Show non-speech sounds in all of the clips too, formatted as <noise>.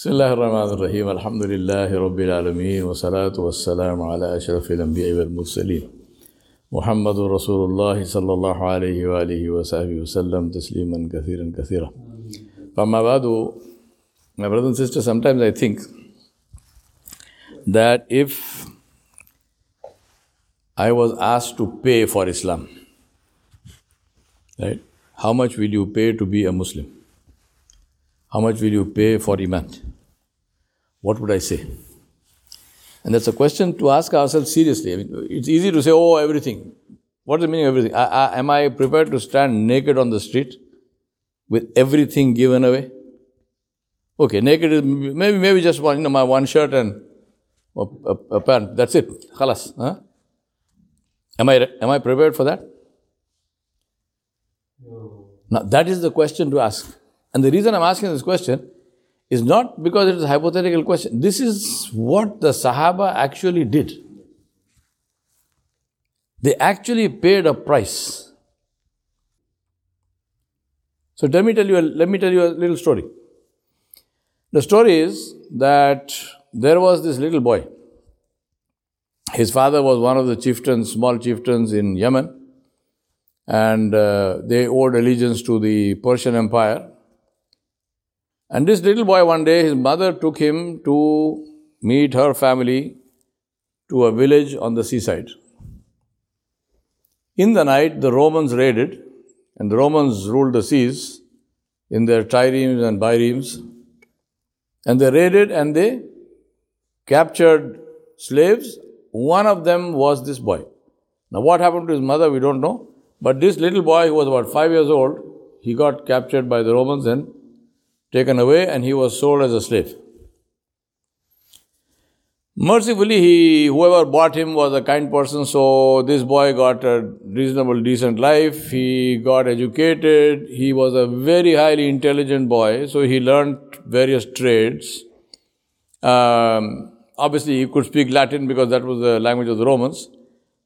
بسم الله الرحمن الرحيم. الحمد لله رب العالمين والصلاة والسلام على أشرف الأنبياء والمرسلين. محمد رسول الله صلى الله عليه وآله وصحبه وسلم تسليما كثيرا كثيرا. فما بعد my brothers and sisters sometimes I think that if I was asked to pay for Islam right how much will you pay to be a Muslim? How much will you pay for Iman? What would I say? And that's a question to ask ourselves seriously. I mean, it's easy to say, oh, everything. What is the meaning of everything? I, I, am I prepared to stand naked on the street with everything given away? Okay, naked is maybe maybe just one, you know, my one shirt and a, a, a pant. That's it. Khalas. Huh? Am I am I prepared for that? No. Now that is the question to ask. And the reason I'm asking this question is not because it is a hypothetical question. This is what the Sahaba actually did. They actually paid a price. So let me tell you, a, let me tell you a little story. The story is that there was this little boy. His father was one of the chieftains, small chieftains in Yemen, and uh, they owed allegiance to the Persian Empire. And this little boy, one day, his mother took him to meet her family to a village on the seaside. In the night, the Romans raided, and the Romans ruled the seas in their triremes and biremes. And they raided and they captured slaves. One of them was this boy. Now, what happened to his mother, we don't know. But this little boy, who was about five years old, he got captured by the Romans and taken away and he was sold as a slave. Mercifully, he, whoever bought him was a kind person, so this boy got a reasonable, decent life. He got educated. He was a very highly intelligent boy, so he learned various trades. Um, obviously, he could speak Latin because that was the language of the Romans.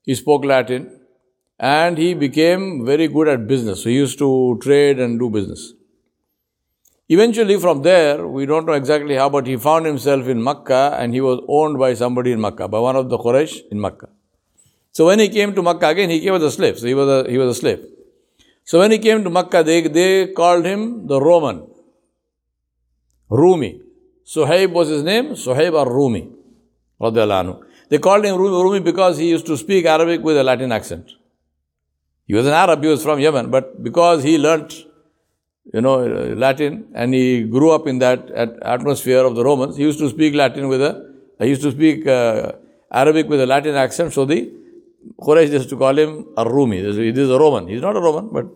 He spoke Latin and he became very good at business. He used to trade and do business. Eventually, from there, we don't know exactly how, but he found himself in Makkah and he was owned by somebody in Makkah, by one of the Quraysh in Makkah. So when he came to Makkah again, he came as a slave. So he was a, he was a slave. So when he came to Makkah, they, they called him the Roman, Rumi. Suhaib was his name, Suhaib ar-Rumi. They called him Rumi because he used to speak Arabic with a Latin accent. He was an Arab, he was from Yemen, but because he learnt you know, Latin, and he grew up in that atmosphere of the Romans. He used to speak Latin with a, he used to speak uh, Arabic with a Latin accent, so the Quraysh used to call him a Rumi. This is a Roman. He's not a Roman, but.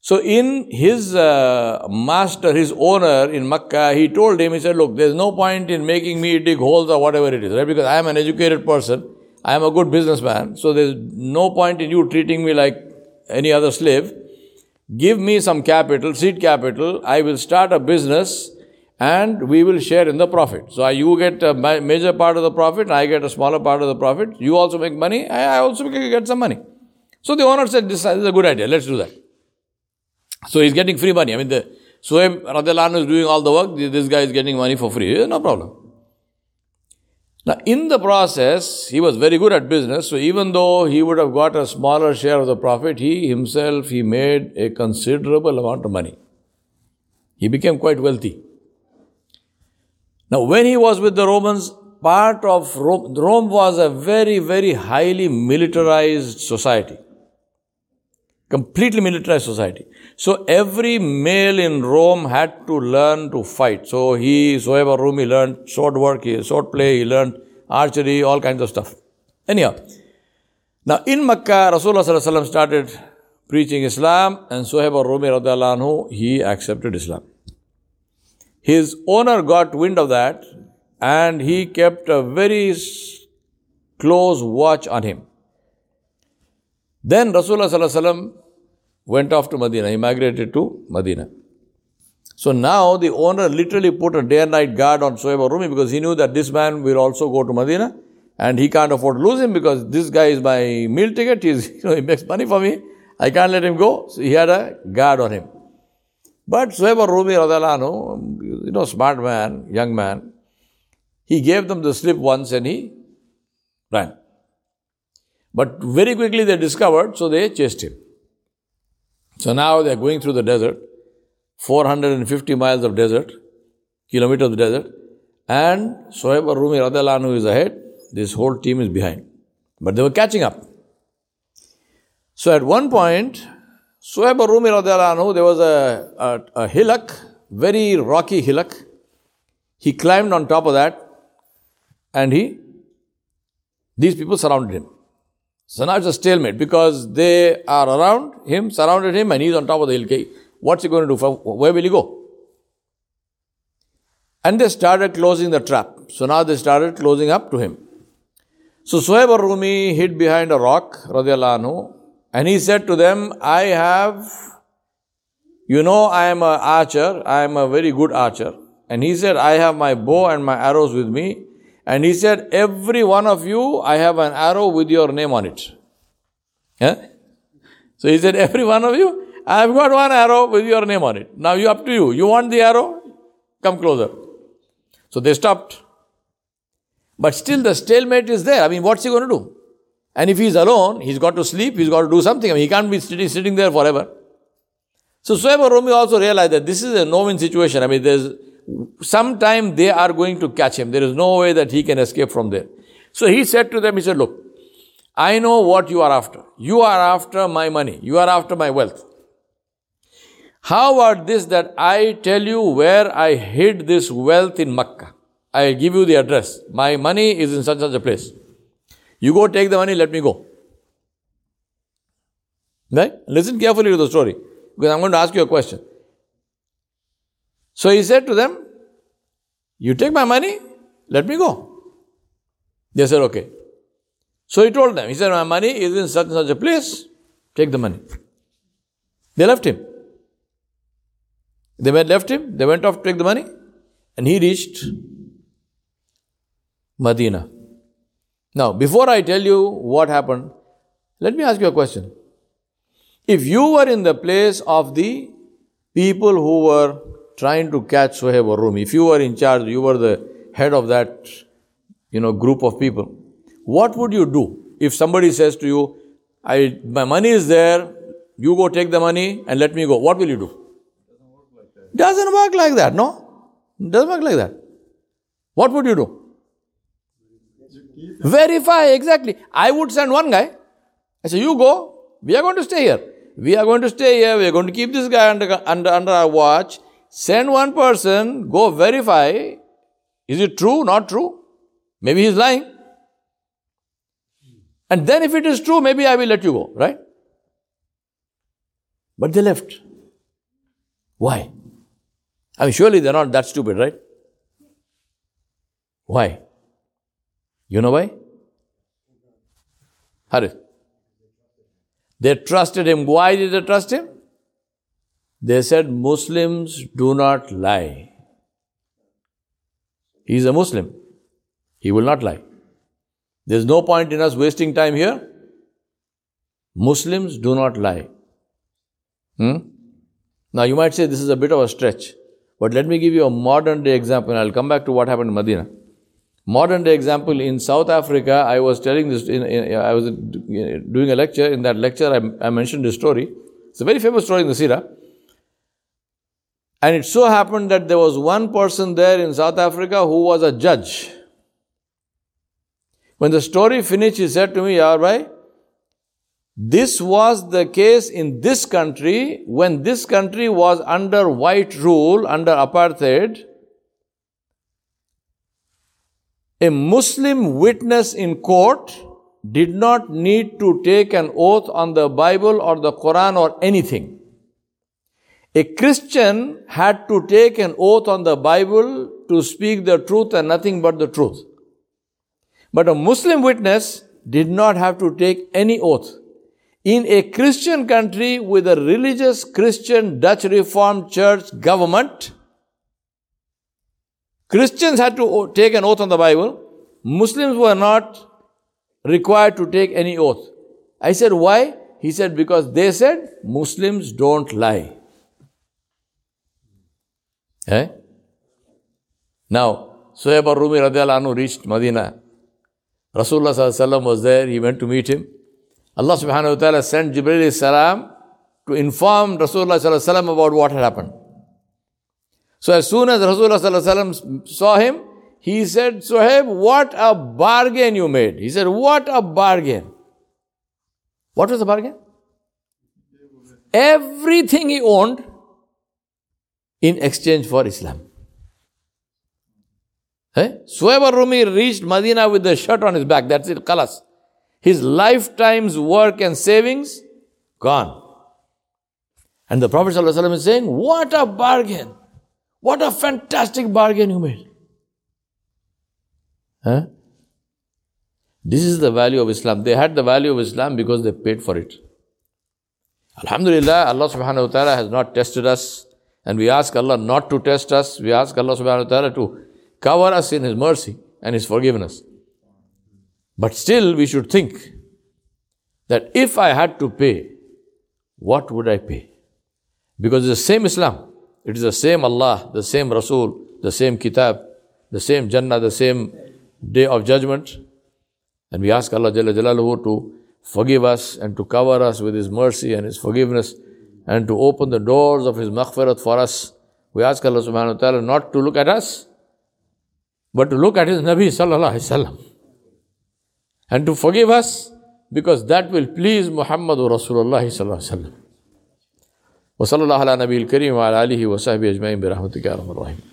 So in his uh, master, his owner in Makkah, he told him, he said, look, there's no point in making me dig holes or whatever it is, right? Because I am an educated person. I am a good businessman. So there's no point in you treating me like any other slave give me some capital, seed capital, I will start a business and we will share in the profit. So you get a major part of the profit, I get a smaller part of the profit. You also make money, I also get some money. So the owner said, this is a good idea, let's do that. So he's getting free money. I mean, the Suhaib Radhalanu is doing all the work, this guy is getting money for free. No problem. Now, in the process, he was very good at business. So even though he would have got a smaller share of the profit, he himself, he made a considerable amount of money. He became quite wealthy. Now, when he was with the Romans, part of Rome, Rome was a very, very highly militarized society completely militarized society. So every male in Rome had to learn to fight. So he, Suhaib Rumi learned sword work, he sword play, he learned archery, all kinds of stuff. Anyhow, now in Makkah, Rasulullah started preaching Islam and Suhaib Rumi anhu, he accepted Islam. His owner got wind of that and he kept a very close watch on him. Then Rasulullah went off to Medina. He migrated to Medina. So now the owner literally put a day and night guard on Suhaib Rumi because he knew that this man will also go to Medina and he can't afford to lose him because this guy is my meal ticket. He's, <laughs> you know, he makes money for me. I can't let him go. So he had a guard on him. But Suhaib Rumi, um, you know, smart man, young man, he gave them the slip once and he ran. But very quickly they discovered, so they chased him. So now they are going through the desert, 450 miles of desert, kilometers of desert, and Suhaib Rumi Radhalanu is ahead, this whole team is behind. But they were catching up. So at one point, Suhaib Rumi Radhalanu, there was a, a, a hillock, very rocky hillock. He climbed on top of that and he, these people surrounded him. So now it's a stalemate because they are around him, surrounded him, and he's on top of the hill. What's he going to do? Where will he go? And they started closing the trap. So now they started closing up to him. So Suhaib Rumi hid behind a rock, anhu, and he said to them, I have, you know, I am an archer, I am a very good archer. And he said, I have my bow and my arrows with me. And he said, Every one of you, I have an arrow with your name on it. Yeah? So he said, Every one of you, I have got one arrow with your name on it. Now you up to you. You want the arrow? Come closer. So they stopped. But still the stalemate is there. I mean, what's he going to do? And if he's alone, he's got to sleep, he's got to do something. I mean, he can't be sitting, sitting there forever. So Rumi also realized that this is a no-win situation. I mean, there's sometime they are going to catch him. There is no way that he can escape from there. So he said to them, he said, look, I know what you are after. You are after my money. You are after my wealth. How about this that I tell you where I hid this wealth in Makkah? I give you the address. My money is in such such a place. You go take the money, let me go. Right? Listen carefully to the story. Because I'm going to ask you a question. So he said to them, You take my money, let me go. They said, Okay. So he told them, He said, My money is in such and such a place, take the money. They left him. They went, left him, they went off to take the money, and he reached Medina. Now, before I tell you what happened, let me ask you a question. If you were in the place of the people who were trying to catch Suhaib ar-Rumi, if you were in charge, you were the head of that, you know, group of people, what would you do if somebody says to you, I, my money is there, you go take the money and let me go. What will you do? Doesn't work like that. Doesn't work like that, no? Doesn't work like that. What would you do? Verify, exactly. I would send one guy. I say, you go. We are going to stay here. We are going to stay here. We are going to keep this guy under, under, under our watch. Send one person, go verify. Is it true? Not true? Maybe he's lying. And then if it is true, maybe I will let you go, right? But they left. Why? I mean, surely they're not that stupid, right? Why? You know why? Harith. They trusted him. Why did they trust him? They said Muslims do not lie. He is a Muslim. He will not lie. There's no point in us wasting time here. Muslims do not lie. Hmm? Now you might say this is a bit of a stretch, but let me give you a modern day example. and I'll come back to what happened in Medina. Modern day example in South Africa, I was telling this, in, in, I was doing a lecture. In that lecture, I, I mentioned this story. It's a very famous story in the Sira. And it so happened that there was one person there in South Africa who was a judge. When the story finished, he said to me, Yarbai, this was the case in this country when this country was under white rule, under apartheid. A Muslim witness in court did not need to take an oath on the Bible or the Quran or anything. A Christian had to take an oath on the Bible to speak the truth and nothing but the truth. But a Muslim witness did not have to take any oath. In a Christian country with a religious Christian Dutch Reformed Church government, Christians had to take an oath on the Bible. Muslims were not required to take any oath. I said, why? He said, because they said Muslims don't lie. Eh? Now, Suhaib al-Rumi anhu reached Medina. Rasulullah was there. He went to meet him. Allah subhanahu wa ta'ala sent Jibreel salam to inform Rasulullah about what had happened. So as soon as Rasulullah saw him, he said, Suhaib, what a bargain you made. He said, what a bargain. What was the bargain? Everything he owned in exchange for Islam. Eh? Suhaib Rumi reached Medina with the shirt on his back. That's it, kalas. His lifetime's work and savings gone. And the Prophet ﷺ is saying, What a bargain! What a fantastic bargain you made. This is the value of Islam. They had the value of Islam because they paid for it. Alhamdulillah, Allah subhanahu wa ta'ala has not tested us, and we ask Allah not to test us. We ask Allah subhanahu wa ta'ala to cover us in His mercy and His forgiveness. But still, we should think that if I had to pay, what would I pay? Because it's the same Islam, it is the same Allah, the same Rasul, the same Kitab, the same Jannah, the same Day of Judgment. And we ask Allah Jalla to forgive us and to cover us with His mercy and His forgiveness and to open the doors of His maghfirat for us. We ask Allah subhanahu wa ta'ala not to look at us, but to look at His Nabi sallallahu alayhi wasallam and to forgive us because that will please Muhammadu Rasulullah sallallahu alayhi wasallam. وصلى الله على نبي الكريم وعلى آله وصحبه أجمعين برحمتك يا رب الرحيم